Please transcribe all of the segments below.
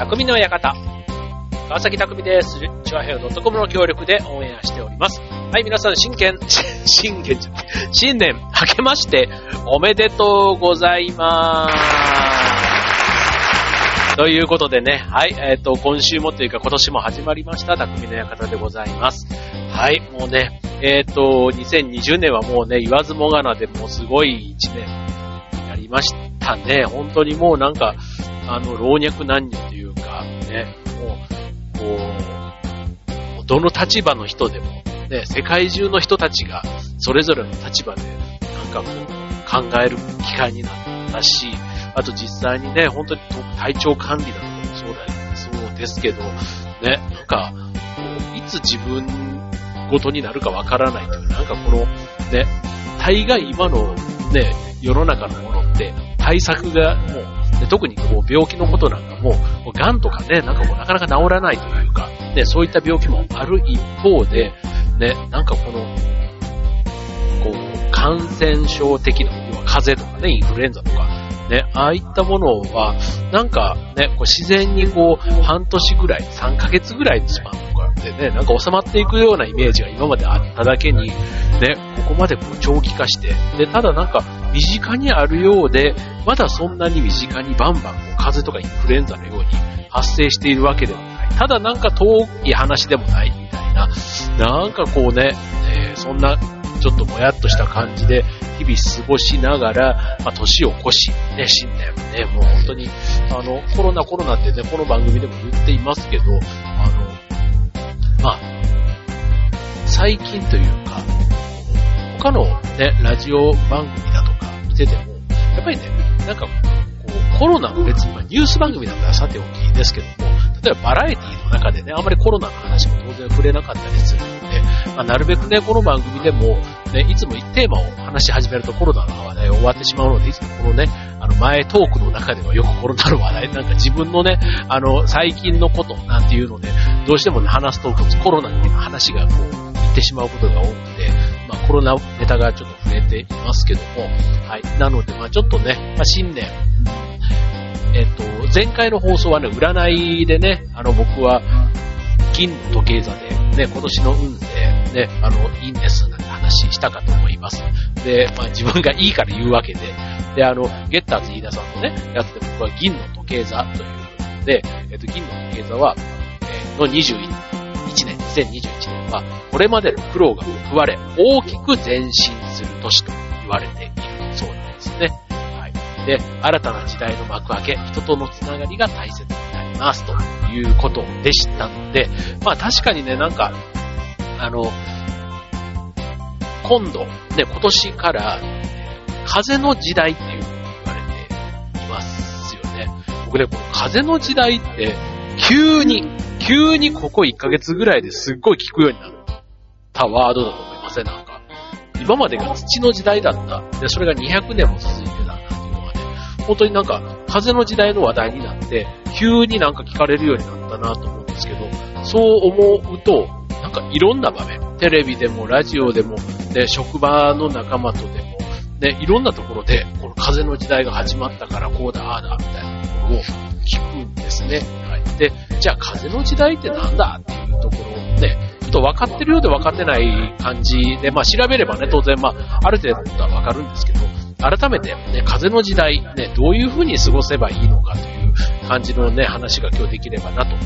匠の館。川崎匠です。チュアヘオ .com の協力でオンエアしております。はい、皆さん、新年、新年、新年、明けまして、おめでとうございます。ということでね、はい、えっ、と、今週もというか今年も始まりました、匠の館でございます。はい、もうね、えっ、と、2020年はもうね、言わずもがなでもうすごい一年になりましたね。本当にもうなんか、あの、老若男女というか、ね、もう、こう、どの立場の人でも、ね、世界中の人たちが、それぞれの立場で、なんかこう、考える機会になったし、あと実際にね、本当に体調管理だとかもそうだそうですけど、ね、なんか、いつ自分ごとになるかわからないという、なんかこの、ね、大概今のね、世の中のものって、対策がもう、特にこう病気のことなんかも、もう癌とかね、なんかこうなかなか治らないというか、ね、そういった病気もある一方で、ね、なんかこの、こう、感染症的な、要は風邪とかね、インフルエンザとか、ね、ああいったものは、なんかね、こう自然にこう、半年ぐらい、3ヶ月ぐらいのスパンとかでね、なんか収まっていくようなイメージが今まであっただけに、ね、ここまでこう長期化して、で、ただなんか、身近にあるようで、まだそんなに身近にバンバンこう風邪とかインフルエンザのように発生しているわけでもない。ただなんか遠い話でもないみたいな、なんかこうね、えーそんなちょっともやっとした感じで日々過ごしながら、まあ、年を越し、ね、新年もね、もう本当に、あの、コロナコロナってね、この番組でも言っていますけど、あの、まあ、最近というか、他のね、ラジオ番組てても、やっぱりね、なんか、こう、コロナの別に、まあ、ニュース番組だったらさておきですけども、例えばバラエティの中でね、あんまりコロナの話も当然触れなかったりするので、まあ、なるべくね、この番組でも、ね、いつもテーマを話し始めるとコロナの話題が終わってしまうので、いつもこのね、あの前トークの中ではよくコロナの話題、なんか自分のね、あの、最近のことなんていうので、どうしてもね、話すとコロナの話がこう、言ってしまうことが多くて、まあコロナネタがちょっと増えていますけども、はい。なので、まあちょっとね、まあ新年、えっと、前回の放送はね、占いでね、あの僕は、金の時計座で、ね、今年の運勢、ね、あの、いいんですなんて話したかと思います。で、まあ自分がいいから言うわけで、で、あの、ゲッターズ飯田さんのね、やつで僕は銀の時計座というので、えっと、銀の時計座は、えーの21年、2021年は、これまでの苦労が報われ、大きく前進する年と言われているそうなんですね。はい。で、新たな時代の幕開け、人とのつながりが大切になりますということでしたので、まあ確かにね、なんか、あの、今度、ね、今年から、風の時代っていうふうに言われていますよね。僕ね、この風の時代って、急に、急にここ1ヶ月ぐらいですっごい聞くようになったワードだと思いません、なんか。今までが土の時代だった。で、それが200年も続いてたなっていうのがね、本当になんか、風の時代の話題になって、急になんか聞かれるようになったなと思うんですけど、そう思うと、なんかいろんな場面、テレビでもラジオでも、ね、職場の仲間とでも、ね、いろんなところで、この風の時代が始まったからこうだ、ああだ、みたいなところを聞くんですね。じゃあ風の時代ってなんだっていうところをね、ちょっと分かってるようで分かってない感じで、まあ調べればね、当然まあ、ある程度は分かるんですけど、改めてね、風の時代、ね、どういう風に過ごせばいいのかという感じのね、話が今日できればなと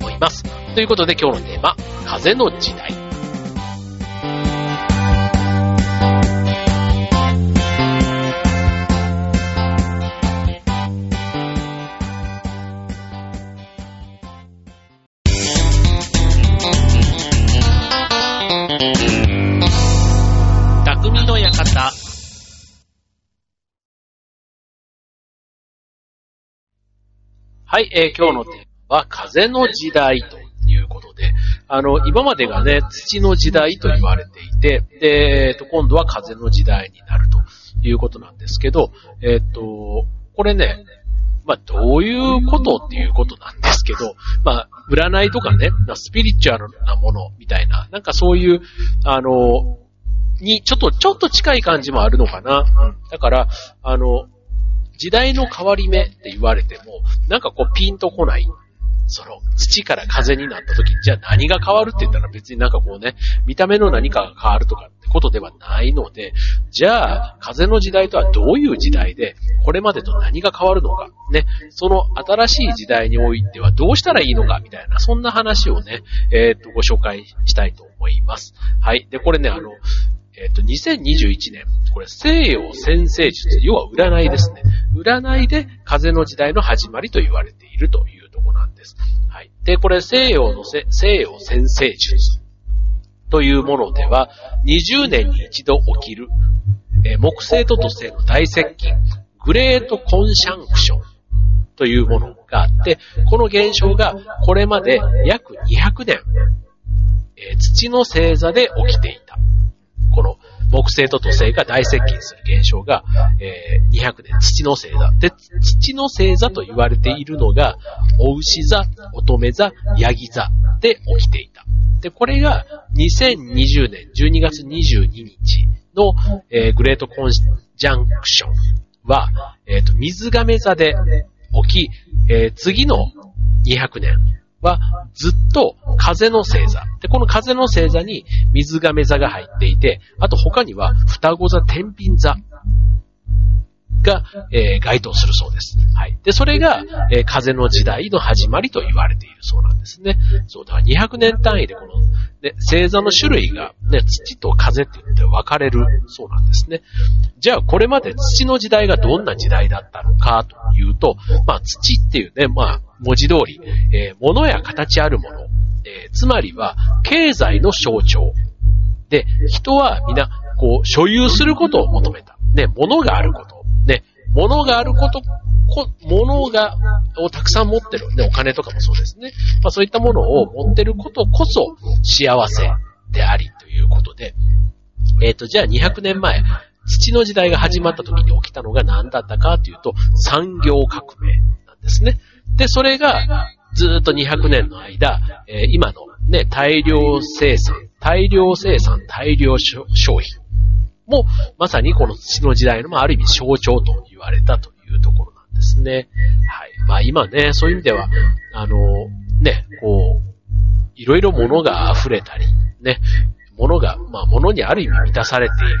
思います。ということで今日のテーマ、風の時代。はい、えー今日のテーマは風の時代ということで、あの、今までがね、土の時代と言われていて、で、えっと、今度は風の時代になるということなんですけど、えっと、これね、まあ、どういうことっていうことなんですけど、まあ、占いとかね、まスピリチュアルなものみたいな、なんかそういう、あの、に、ちょっと、ちょっと近い感じもあるのかな。うん。だから、あの、時代の変わり目って言われても、なんかこうピンとこない。その、土から風になった時、じゃあ何が変わるって言ったら別になんかこうね、見た目の何かが変わるとかってことではないので、じゃあ、風の時代とはどういう時代で、これまでと何が変わるのか、ね、その新しい時代においてはどうしたらいいのか、みたいな、そんな話をね、えっ、と、ご紹介したいと思います。はい。で、これね、あの、えっ、と、2021年、これ西洋先生術、要は占いですね。占いで風の時代の始まりと言われているというとこなんです。はい。で、これ西洋のせ西洋先生術というものでは、20年に一度起きる、え、木星と土星の大接近、グレートコンシャンクションというものがあって、この現象がこれまで約200年、え、土の星座で起きていた。この木星と土星が大接近する現象が、えー、200年、土の星座。で、土の星座と言われているのが、お牛座、乙女座、ヤギ座で起きていた。で、これが2020年12月22日の、えー、グレートコンジャンクションは、えっ、ー、と、水亀座で起き、えー、次の200年はずっと風の星座。で、この風の星座に水亀座が入っていて、あと他には双子座、天秤座が、えー、該当するそうです。はい。で、それが、えー、風の時代の始まりと言われているそうなんですね。そう、だから200年単位でこの、ね、星座の種類が、ね、土と風って言って分かれるそうなんですね。じゃあ、これまで土の時代がどんな時代だったのかというと、まあ、土っていうね、まあ、文字通り、えー、物や形あるもの、えー、つまりは、経済の象徴。で、人は皆、こう、所有することを求めた。ね、物があること。ね、物があること、こ物が、をたくさん持ってる。ね、お金とかもそうですね。まあそういったものを持ってることこそ幸せでありということで、えっ、ー、と、じゃあ200年前、土の時代が始まった時に起きたのが何だったかというと、産業革命ですね。で、それがずっと200年の間、えー、今のね、大量生産、大量生産、大量消費も、まさにこの土の時代の、まあ、る意味象徴と言われたというところなんですね。はい。まあ今ね、そういう意味では、あの、ね、こう、いろいろ物が溢れたり、ね、物が、まあ物にある意味満たされている。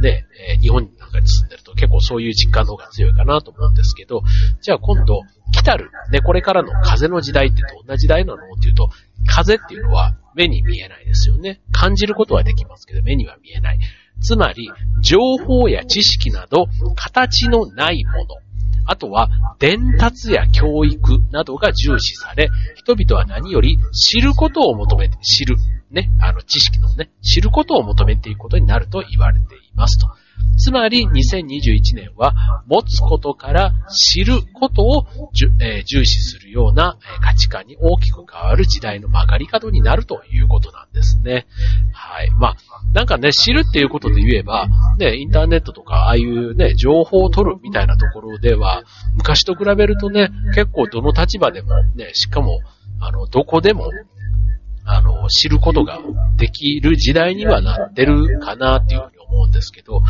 ね、えー、日本なんかに住んでると結構そういう実感の方が強いかなと思うんですけど、じゃあ今度、来たる、ね、これからの風の時代ってどんな時代なのっていうと、風っていうのは目に見えないですよね。感じることはできますけど、目には見えない。つまり、情報や知識など、形のないもの。あとは、伝達や教育などが重視され、人々は何より知ることを求めて、知る。ね、あの、知識のね、知ることを求めていくことになると言われていますと。つまり2021年は持つことから知ることを、えー、重視するような価値観に大きく変わる時代の曲がり角になるということなんですね。はい。まあ、なんかね、知るっていうことで言えば、ね、インターネットとか、ああいうね、情報を取るみたいなところでは、昔と比べるとね、結構どの立場でもね、しかも、あの、どこでも、あの、知ることができる時代にはなってるかなっていう思うんですけど、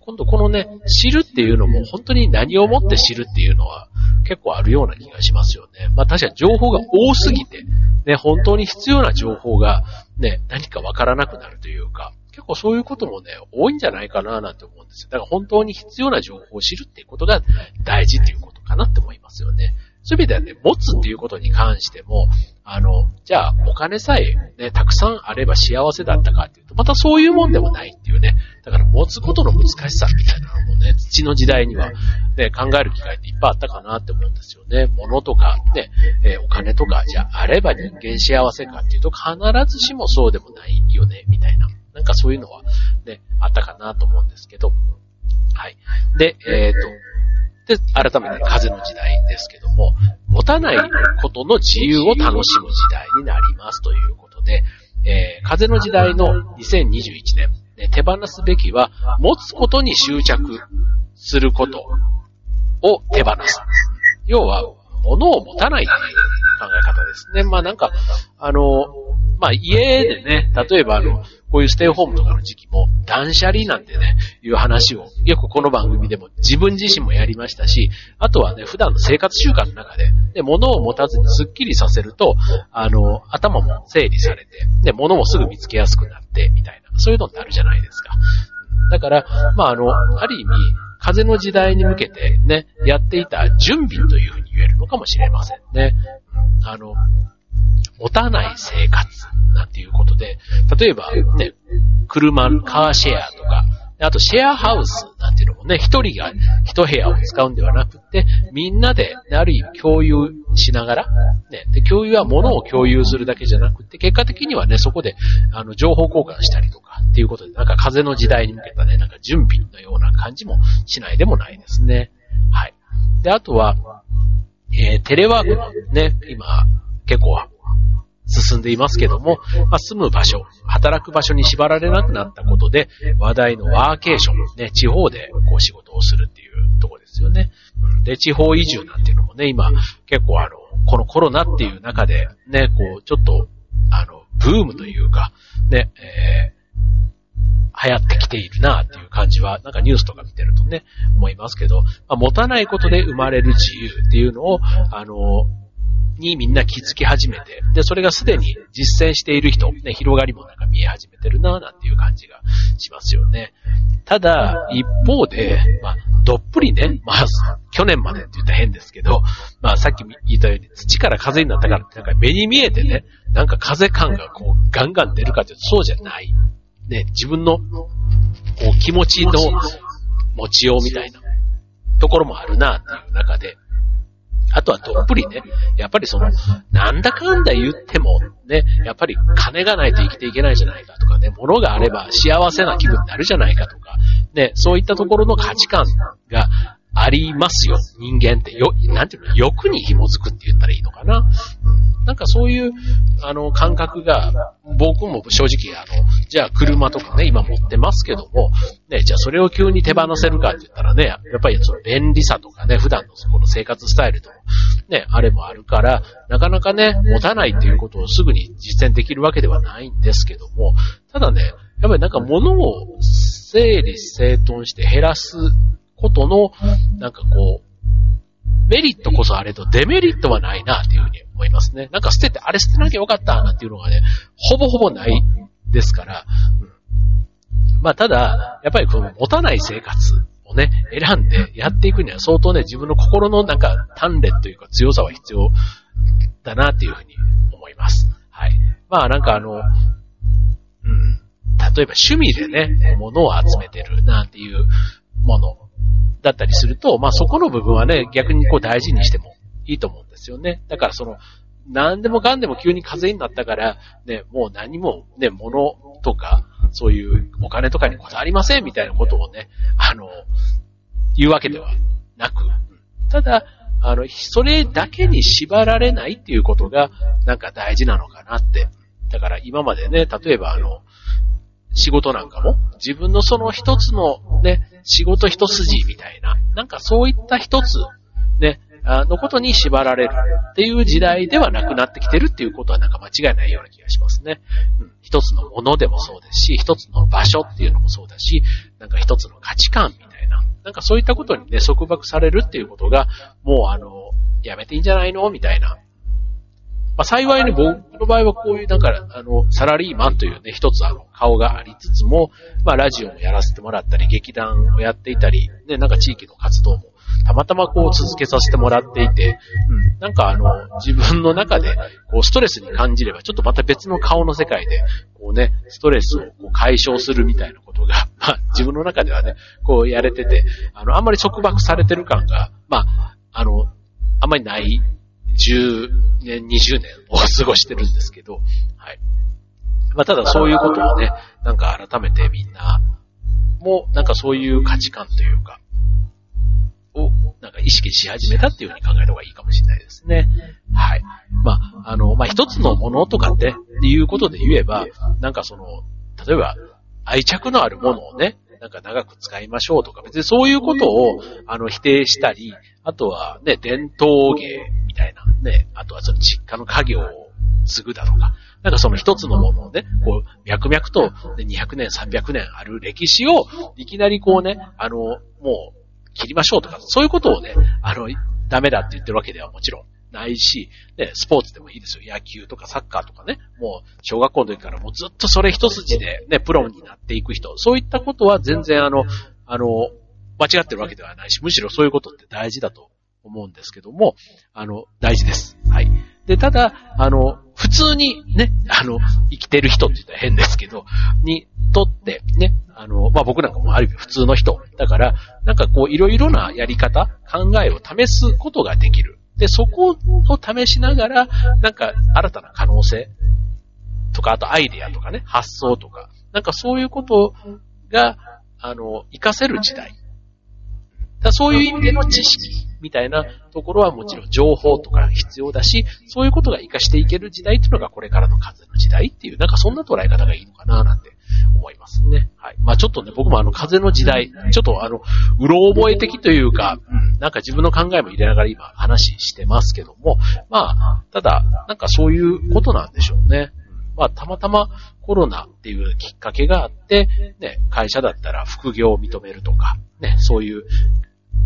今度このね、知るっていうのも本当に何をもって知るっていうのは結構あるような気がしますよね。まあ確かに情報が多すぎて、ね、本当に必要な情報がね、何かわからなくなるというか、結構そういうこともね、多いんじゃないかななんて思うんですよ。だから本当に必要な情報を知るっていうことが大事っていうことかなって思いますよね。そういう意味ではね、持つっていうことに関しても、あの、じゃあお金さえね、たくさんあれば幸せだったかっていうと、またそういうもんでもないっていうね。だから持つことの難しさみたいなのもね、土の時代にはね、考える機会っていっぱいあったかなって思うんですよね。物とかね、えー、お金とかじゃああれば人間幸せかっていうと必ずしもそうでもないよね、みたいな。なんかそういうのはね、あったかなと思うんですけど。はい。で、えっ、ー、と、で、改めて風の時代ですけども、持たないことの自由を楽しむ時代になりますということで、えー、風の時代の2021年、ね、手放すべきは、持つことに執着することを手放す。要は、物を持たないという考え方ですね。まあなんか、あの、まあ家でね、例えばあの、こういうステイホームとかの時期も、断捨離なんてね、いう話を、よくこの番組でも自分自身もやりましたし、あとはね、普段の生活習慣の中で、で、物を持たずにスッキリさせると、あの、頭も整理されて、で、物もすぐ見つけやすくなって、みたいな、そういうのってあるじゃないですか。だから、まあ、あの、ある意味、風の時代に向けてね、やっていた準備というふうに言えるのかもしれませんね。あの、持たない生活なんていうことで、例えばね、車、カーシェアとか、あとシェアハウスなんていうのもね、一人が一部屋を使うんではなくて、みんなで、ある意味共有しながら、ね、で、共有は物を共有するだけじゃなくて、結果的にはね、そこで、あの、情報交換したりとか、っていうことで、なんか風の時代に向けたね、なんか準備のような感じもしないでもないですね。はい。で、あとは、えー、テレワークのね、今、結構進んでいますけども、まあ、住む場所、働く場所に縛られなくなったことで、話題のワーケーション、ね、地方でこう仕事をするっていうところですよね。で、地方移住なんていうのもね、今、結構あの、このコロナっていう中で、ね、こう、ちょっと、あの、ブームというか、ね、えー、流行ってきているなっていう感じは、なんかニュースとか見てるとね、思いますけど、まあ、持たないことで生まれる自由っていうのを、あの、にみんな気づき始めて、で、それがすでに実践している人、ね、広がりもなんか見え始めてるな、なんていう感じがしますよね。ただ、一方で、まあ、どっぷりね、まあ、去年までって言ったら変ですけど、まあ、さっき言ったように土から風になったからって、なんか目に見えてね、なんか風感がこう、ガンガン出るかというとそうじゃない。ね、自分の、こう、気持ちの持ちようみたいなところもあるな、っていう中で、あとはどっぷりね、やっぱりその、なんだかんだ言っても、ね、やっぱり金がないと生きていけないじゃないかとかね、物があれば幸せな気分になるじゃないかとか、ね、そういったところの価値観がありますよ。人間ってよ、なんていうの、欲に紐づくって言ったらいいのかな？うんなんかそういう、あの、感覚が、僕も正直、あの、じゃあ車とかね、今持ってますけども、ね、じゃあそれを急に手放せるかって言ったらね、やっぱりその便利さとかね、普段のそこの生活スタイルとね、あれもあるから、なかなかね、持たないっていうことをすぐに実践できるわけではないんですけども、ただね、やっぱりなんか物を整理整頓して減らすことの、なんかこう、メリットこそあれとデメリットはないなっていうふうに思いますね。なんか捨てて、あれ捨てなきゃよかったなんていうのがね、ほぼほぼないですから、うん、まあただ、やっぱりこの持たない生活をね、選んでやっていくには相当ね、自分の心のなんか鍛錬というか強さは必要だなっていうふうに思います。はい。まあなんかあの、うん、例えば趣味でね、物を集めてるなんていうものだったりすると、まあそこの部分はね、逆にこう大事にしてもいいと思うんですよね。だからその、何でもかんでも急に風邪になったから、ね、もう何もね、物とか、そういうお金とかにこだわりませんみたいなことをね、あの、言うわけではなく、ただ、あの、それだけに縛られないっていうことが、なんか大事なのかなって。だから今までね、例えばあの、仕事なんかも、自分のその一つのね、仕事一筋みたいな、なんかそういった一つ、ね、のことに縛られるっていう時代ではなくなってきてるっていうことはなんか間違いないような気がしますね。うん、一つのものでもそうですし、一つの場所っていうのもそうだし、なんか一つの価値観みたいな、なんかそういったことにね、束縛されるっていうことが、もうあの、やめていいんじゃないのみたいな、まあ、幸いに僕の場合はこういう、なんか、あの、サラリーマンというね、一つあの、顔がありつつも、まあ、ラジオもやらせてもらったり、劇団をやっていたり、ね、なんか地域の活動も、たまたまこう続けさせてもらっていて、うん、なんかあの、自分の中で、こう、ストレスに感じれば、ちょっとまた別の顔の世界で、こうね、ストレスをこう解消するみたいなことが、まあ、自分の中ではね、こうやれてて、あの、あんまり束縛されてる感が、まあ、あの、あんまりない10年、20年を過ごしてるんですけど、はい。まあ、ただそういうことをね、なんか改めてみんなも、なんかそういう価値観というか、を、なんか意識し始めたっていうふうに考える方がいいかもしれないですね。はい。まあ、あの、まあ、一つのものとかってっていうことで言えば、なんかその、例えば、愛着のあるものをね、なんか長く使いましょうとか、別にそういうことを、あの、否定したり、あとはね、伝統芸たいな、ね、あとはその実家の家業を継ぐだとか、なんかその一つのものをね、こう、脈々と200年、300年ある歴史を、いきなりこうね、あの、もう、切りましょうとか、そういうことをね、あの、ダメだって言ってるわけではもちろんないし、ね、スポーツでもいいですよ。野球とかサッカーとかね。もう、小学校の時からもうずっとそれ一筋でね、プロになっていく人。そういったことは全然あの、あの、間違ってるわけではないし、むしろそういうことって大事だと思うんですけども、あの、大事です。はい。で、ただ、あの、普通にね、あの、生きてる人って言ったら変ですけど、にとってね、あの、まあ、僕なんかもある意味普通の人。だから、なんかこう、いろいろなやり方、考えを試すことができる。で、そこを試しながら、なんか新たな可能性とか、あとアイデアとかね、発想とか、なんかそういうことが、あの、活かせる時代。だそういう意味での知識みたいなところはもちろん情報とか必要だし、そういうことが活かしていける時代っていうのがこれからの風の時代っていう、なんかそんな捉え方がいいのかななんて思いますね。はい。まあちょっとね、僕もあの風の時代、ちょっとあの、うろ覚え的というか、うん、なんか自分の考えも入れながら今話してますけども、まあ、ただ、なんかそういうことなんでしょうね。まあ、たまたまコロナっていうきっかけがあって、ね、会社だったら副業を認めるとか、ね、そういう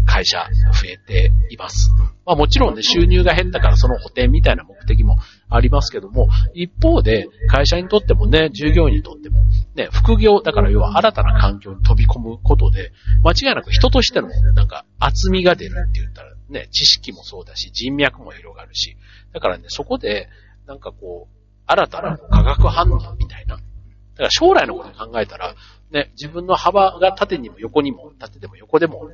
会社増えています。まあもちろんね、収入が減ったからその補填みたいな目的もありますけども、一方で会社にとってもね、従業員にとっても、ね、副業、だから要は新たな環境に飛び込むことで、間違いなく人としてのなんか厚みが出るって言ったらね、知識もそうだし、人脈も広がるし、だからね、そこで、なんかこう、新たな化学反応みたいな。だから将来のことを考えたら、ね、自分の幅が縦にも横にも、縦でも横でも、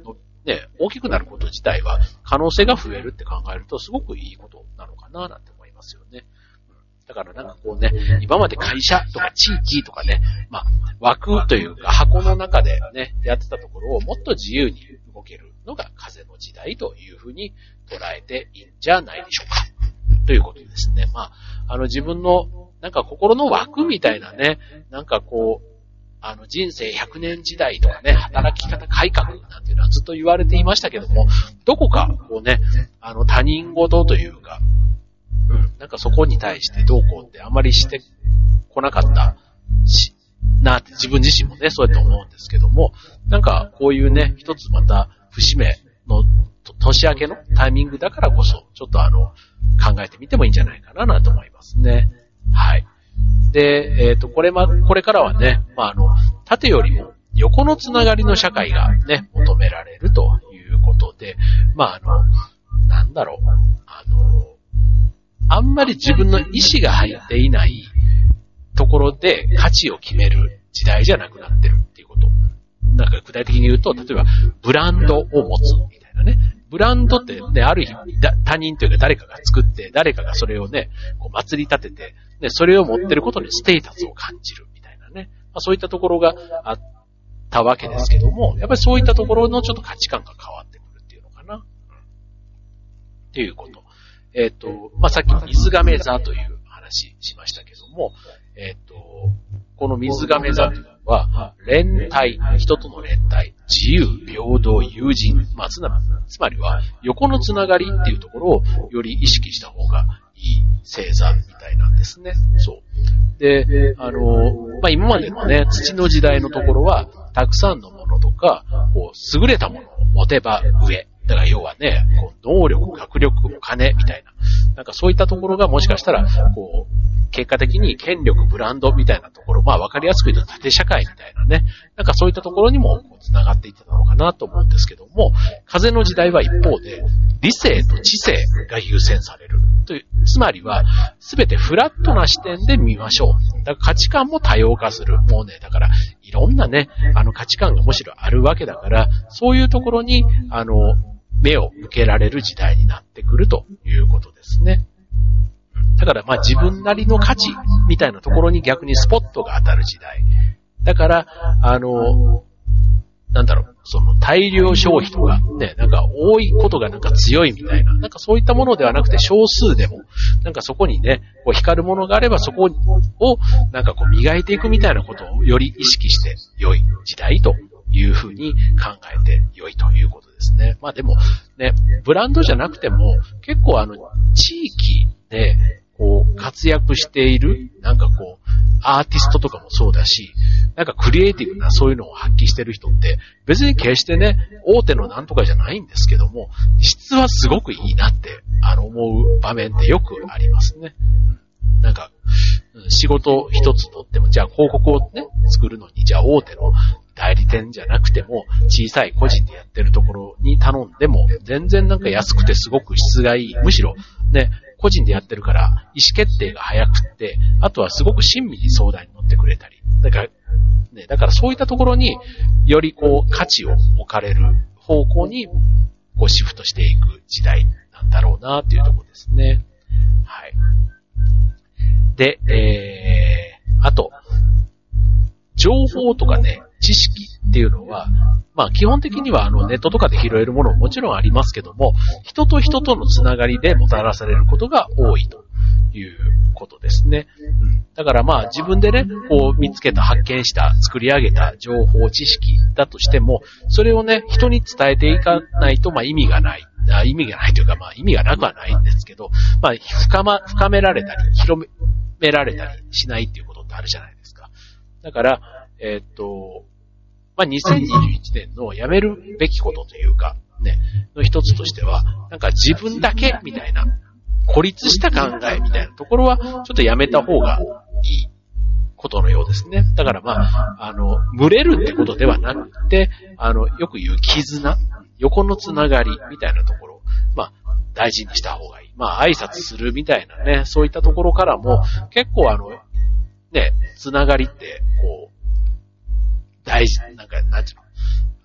ね、大きくなること自体は可能性が増えるって考えるとすごくいいことなのかななんて思いますよね。だからなんかこうね、今まで会社とか地域とかね、まあ、枠というか箱の中でね、やってたところをもっと自由に動けるのが風の時代というふうに捉えていいんじゃないでしょうか。ということですね。まあ、あの自分のなんか心の枠みたいなね、なんかこう、あの、人生100年時代とかね、働き方改革なんていうのはずっと言われていましたけども、どこか、こうね、あの、他人事というか、うん、なんかそこに対してどうこうってあまりしてこなかったし、なって自分自身もね、そうやって思うんですけども、なんかこういうね、一つまた節目の年明けのタイミングだからこそ、ちょっとあの、考えてみてもいいんじゃないかななと思いますね。はい。で、えっ、ー、と、これま、これからはね、まあ、あの、縦よりも横のつながりの社会がね、求められるということで、まあ、あの、なんだろう、あの、あんまり自分の意思が入っていないところで価値を決める時代じゃなくなってるっていうこと。なんか具体的に言うと、例えば、ブランドを持つみたいなね。ブランドってね、ある日、他人というか誰かが作って、誰かがそれをね、こう祭り立てて、で、それを持ってることにステータスを感じるみたいなね。まあ、そういったところがあったわけですけども、やっぱりそういったところのちょっと価値観が変わってくるっていうのかな。っていうこと。えっ、ー、と、まあ、さっき水亀座という話しましたけども、えっ、ー、と、この水亀座というのは、連帯、人との連帯、自由、平等、友人、まあ、つまりは、横のつながりっていうところをより意識した方がいい星座みたいなんですね。そう。で、あの、まあ、今までのね、土の時代のところは、たくさんのものとか、こう、優れたものを持てば上。だから要はね、こう能力、学力、お金みたいな。なんかそういったところがもしかしたら、こう、結果的に権力、ブランドみたいなところ、まあわかりやすく言うと縦社会みたいなね、なんかそういったところにも繋がっていったのかなと思うんですけども、風の時代は一方で、理性と知性が優先される。という、つまりは、すべてフラットな視点で見ましょう。だから価値観も多様化する。もうね、だから、いろんなね、あの価値観がむしろあるわけだから、そういうところに、あの、目を向けられる時代になってくるということですね。だから、まあ自分なりの価値みたいなところに逆にスポットが当たる時代。だから、あの、なんだろう、その大量消費とか、ね、なんか多いことがなんか強いみたいな、なんかそういったものではなくて少数でも、なんかそこにね、こう光るものがあればそこをなんかこう磨いていくみたいなことをより意識して良い時代というふうに考えて良いということですね。まあでもね、ブランドじゃなくても結構あの地域でこう、活躍している、なんかこう、アーティストとかもそうだし、なんかクリエイティブなそういうのを発揮してる人って、別に決してね、大手のなんとかじゃないんですけども、質はすごくいいなって、あの、思う場面ってよくありますね。なんか、仕事一つとっても、じゃあ広告をね、作るのに、じゃあ大手の代理店じゃなくても、小さい個人でやってるところに頼んでも、全然なんか安くてすごく質がいい。むしろ、ね、個人でやってるから、意思決定が早くって、あとはすごく親身に相談に乗ってくれたり。だから、ね、だからそういったところに、よりこう、価値を置かれる方向に、こう、シフトしていく時代なんだろうな、っていうところですね。はい。で、えー、あと、情報とかね、知識っていうのは、まあ基本的にはあのネットとかで拾えるものももちろんありますけども、人と人とのつながりでもたらされることが多いということですね。うん、だからまあ自分でね、こう見つけた、発見した、作り上げた情報、知識だとしても、それをね、人に伝えていかないとまあ意味がない。意味がないというか、まあ意味がなくはないんですけど、まあ深ま、深められたり、広められたりしないっていうことってあるじゃないですか。だから、えー、っと、まあ、2021年のやめるべきことというか、ね、の一つとしては、なんか自分だけみたいな、孤立した考えみたいなところは、ちょっとやめた方がいいことのようですね。だからまあ、あの、群れるってことではなくて、あの、よく言う絆、横のつながりみたいなところ、まあ、大事にした方がいい。まあ、挨拶するみたいなね、そういったところからも、結構あの、ね、つながりって、こう、大事、なんか、なんていうの。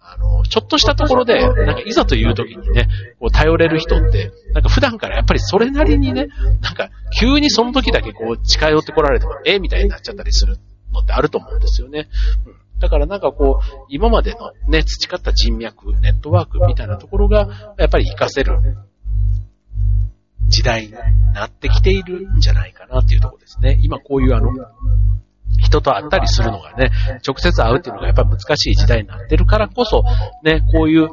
あの、ちょっとしたところで、なんかいざという時にね、こう頼れる人って、なんか普段からやっぱりそれなりにね、なんか急にその時だけこう近寄ってこられても、ええみたいになっちゃったりするのってあると思うんですよね。うん、だからなんかこう、今までのね、培った人脈、ネットワークみたいなところが、やっぱり活かせる時代になってきているんじゃないかなっていうところですね。今こういうあの、人と会ったりするのがね、直接会うっていうのがやっぱり難しい時代になってるからこそ、ね、こういう、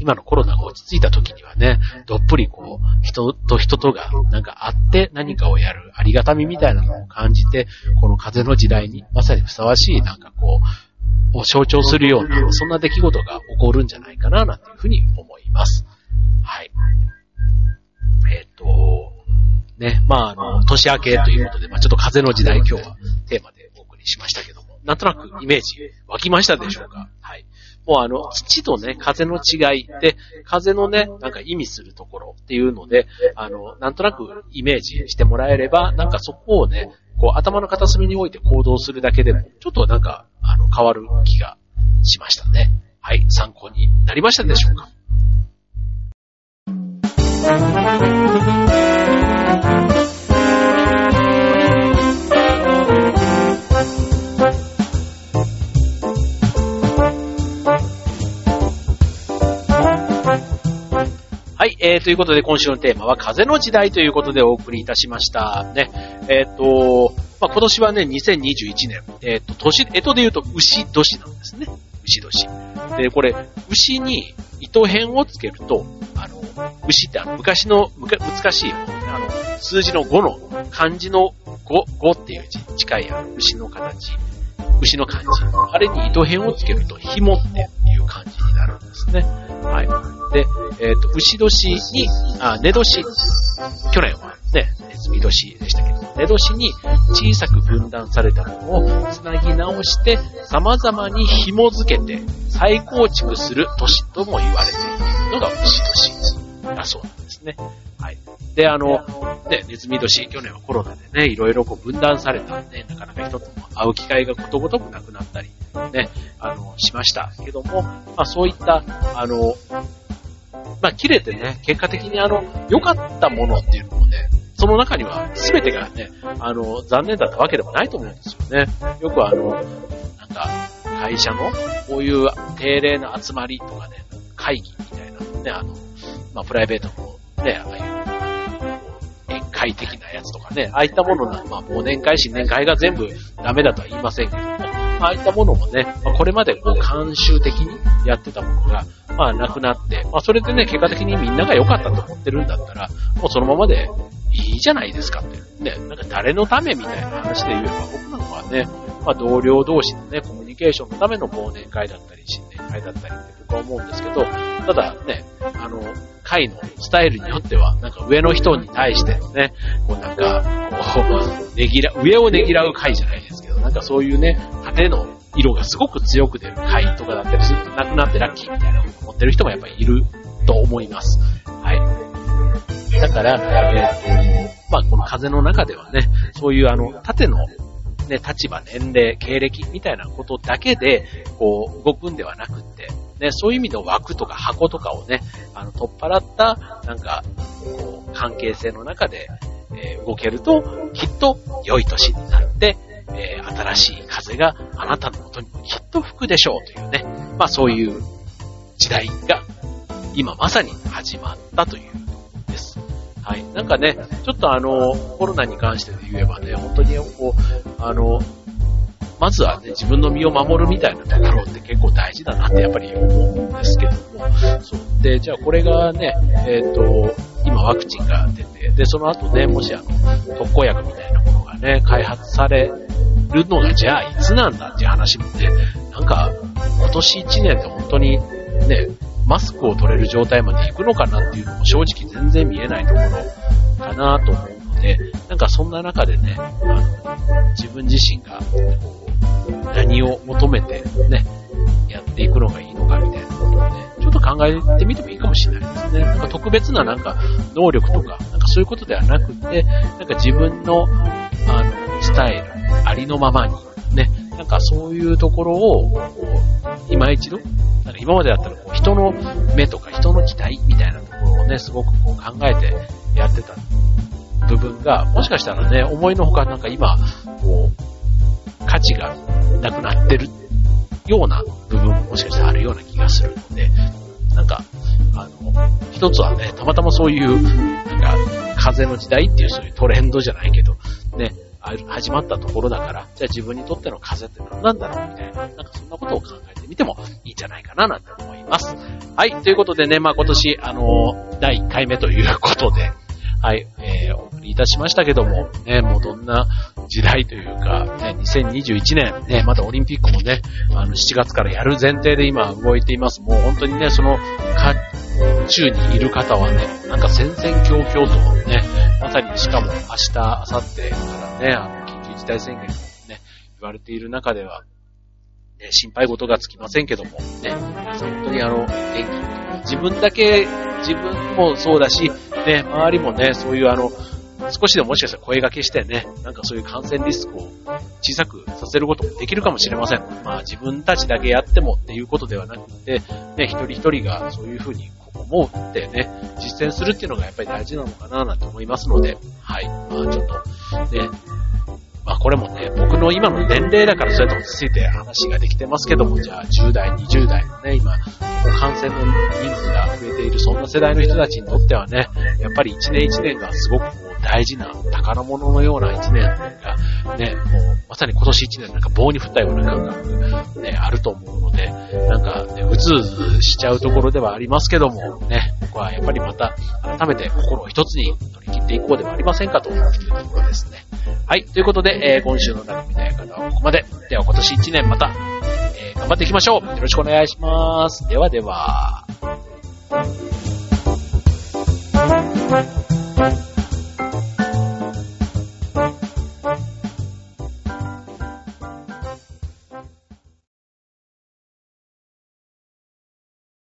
今のコロナが落ち着いた時にはね、どっぷりこう、人と人とがなんか会って何かをやるありがたみみたいなのを感じて、この風の時代にまさにふさわしいなんかこう、を象徴するような、そんな出来事が起こるんじゃないかな、なんていうふうに思います。はい。えっ、ー、と、ね、まあ、あの、年明けということで、まあ、ちょっと風の時代今日はテーマでお送りしましたけども、なんとなくイメージ湧きましたでしょうか？はい。もうあの、土とね、風の違いで、風のね、なんか意味するところっていうので、あの、なんとなくイメージしてもらえれば、なんかそこをね、こう頭の片隅に置いて行動するだけでも、ちょっとなんか、あの、変わる気がしましたね。はい、参考になりましたでしょうか？はい、えー、ということで今週のテーマは風の時代ということでお送りいたしました。ね。えっ、と、まあ、今年はね、2021年、えっ、と、年、えとで言うと牛年なんですね。牛年。で、これ、牛に糸編をつけると、あの、牛ってあの、昔の、難しい、あの、数字の5の、漢字の5、5っていう字に近いあの、牛の形、牛の漢字。あれに糸編をつけると、紐っていう漢字になるんですね。はい。で、えっ、ー、と、牛年に、あ、寝年。去年はね、ネズミ年でしたけど、寝年に小さく分断されたものをつなぎ直して、様々に紐付けて再構築する年とも言われているのが牛年だそうなんですね。はい。で、あの、ね、ネズミ年、去年はコロナでね、いろいろこう分断されたんで、なかなか人とも会う機会がことごとくなくなったり、ね、あの、しましたけども、まあそういった、あの、まあ、切れてね、結果的にあの、良かったものっていうのもね、その中には全てがね、あの、残念だったわけでもないと思うんですよね。よくあの、なんか、会社の、こういう定例な集まりとかね、会議みたいなね、あの、まあ、プライベートのね、ああいう、宴会的なやつとかね、ああいったものな、まあ、忘年会、新年会が全部ダメだとは言いませんけども、ああいったものもね、まあ、これまでこう、慣習的にやってたものが、まあ、なくなって、まあ、それでね、結果的にみんなが良かったと思ってるんだったら、もうそのままでいいじゃないですかって。ね、なんか誰のためみたいな話で言えば、僕なんかはね、まあ同僚同士のね、コミュニケーションのための忘年会だったり、新年会だったりって僕は思うんですけど、ただね、あの、会のスタイルによっては、なんか上の人に対してね、こうなんか、こう、ねぎら、上をねぎらう会じゃないですけど、なんかそういうね、縦の色がすごく強く出る会とかだったりすると、なくなってラッキーみたいなこと思ってる人もやっぱりいると思います。はい。だから、えー、まあこの風の中ではね、そういうあの、縦のね、立場、年齢、経歴みたいなことだけで、こう、動くんではなくって、ね、そういう意味の枠とか箱とかをね、あの、取っ払った、なんか、こう、関係性の中で、えー、動けると、きっと良い年になって、えー、新しい風があなたの元にもきっと吹くでしょうというね、まあそういう時代が今まさに始まったという。はい。なんかね、ちょっとあの、コロナに関して言えばね、本当にこう、あの、まずはね、自分の身を守るみたいなところって結構大事だなってやっぱり思うんですけども、そう。で、じゃあこれがね、えっ、ー、と、今ワクチンが出て、で、その後ね、もしあの、特効薬みたいなものがね、開発されるのがじゃあいつなんだっていう話もね、なんか、今年1年で本当にね、マスクを取れる状態まで行くのかなっていうのも正直全然見えないところかなと思うので、なんかそんな中でね、あの、自分自身が、こう、何を求めてね、やっていくのがいいのかみたいなことをね、ちょっと考えてみてもいいかもしれないですね。なんか特別ななんか能力とか、なんかそういうことではなくて、なんか自分の、あの、スタイル、ありのままに、ね、なんかそういうところを、こう、今一度、なんか今までだったらこう人の目とか人の期待みたいなところをね、すごくこう考えてやってた部分が、もしかしたらね、思いのほかなんか今、こう、価値がなくなってるような部分ももしかしたらあるような気がするので、なんか、あの、一つはね、たまたまそういう、なんか、風の時代っていうそういうトレンドじゃないけど、ね、始まったところだから、じゃあ自分にとっての風って何なんだろうみたいな、なんかそんなことを考えてみてもいいんじゃないかななんて思います。はい、ということでね、まあ今年、あの、第1回目ということで、はい、えー、お送りいたしましたけども、ね、もうどんな時代というか、ね、2021年、ね、まだオリンピックもね、あの、7月からやる前提で今動いています。もう本当にね、その、か、中にいる方はね、なんか戦々恐々とね、まさにしかも明日、明後日からね、あの、緊急事態宣言もね、言われている中では、ね、心配事がつきませんけども、ね、本当にあの、元気自分だけ、自分もそうだし、ね、周りもね、そういうあの、少しでももしかしたら声掛けしてね、なんかそういう感染リスクを小さくさせることもできるかもしれません。まあ自分たちだけやってもっていうことではなくて、ね、一人一人がそういうふうに思うってね、実践するっていうのがやっぱり大事なのかななんて思いますので、はい。まあちょっと、ね、まあこれもね、僕の今の年齢だからそれと落ち着いて話ができてますけども、じゃあ10代、20代のね、今、感染の人数が増えているそんな世代の人たちにとってはね、やっぱり1年1年がすごくこう大事な宝物のような1年がね、もうまさに今年1年なんか棒に振ったような感覚ね、あると思うので、なんかね、うずうずしちゃうところではありますけども、ね、僕はやっぱりまた改めて心を一つに取り切っていこうではありませんかといるところですね。はい。ということで、えー、今週のラグビーの館はここまで。では今年1年また、えー、頑張っていきましょう。よろしくお願いします。ではでは。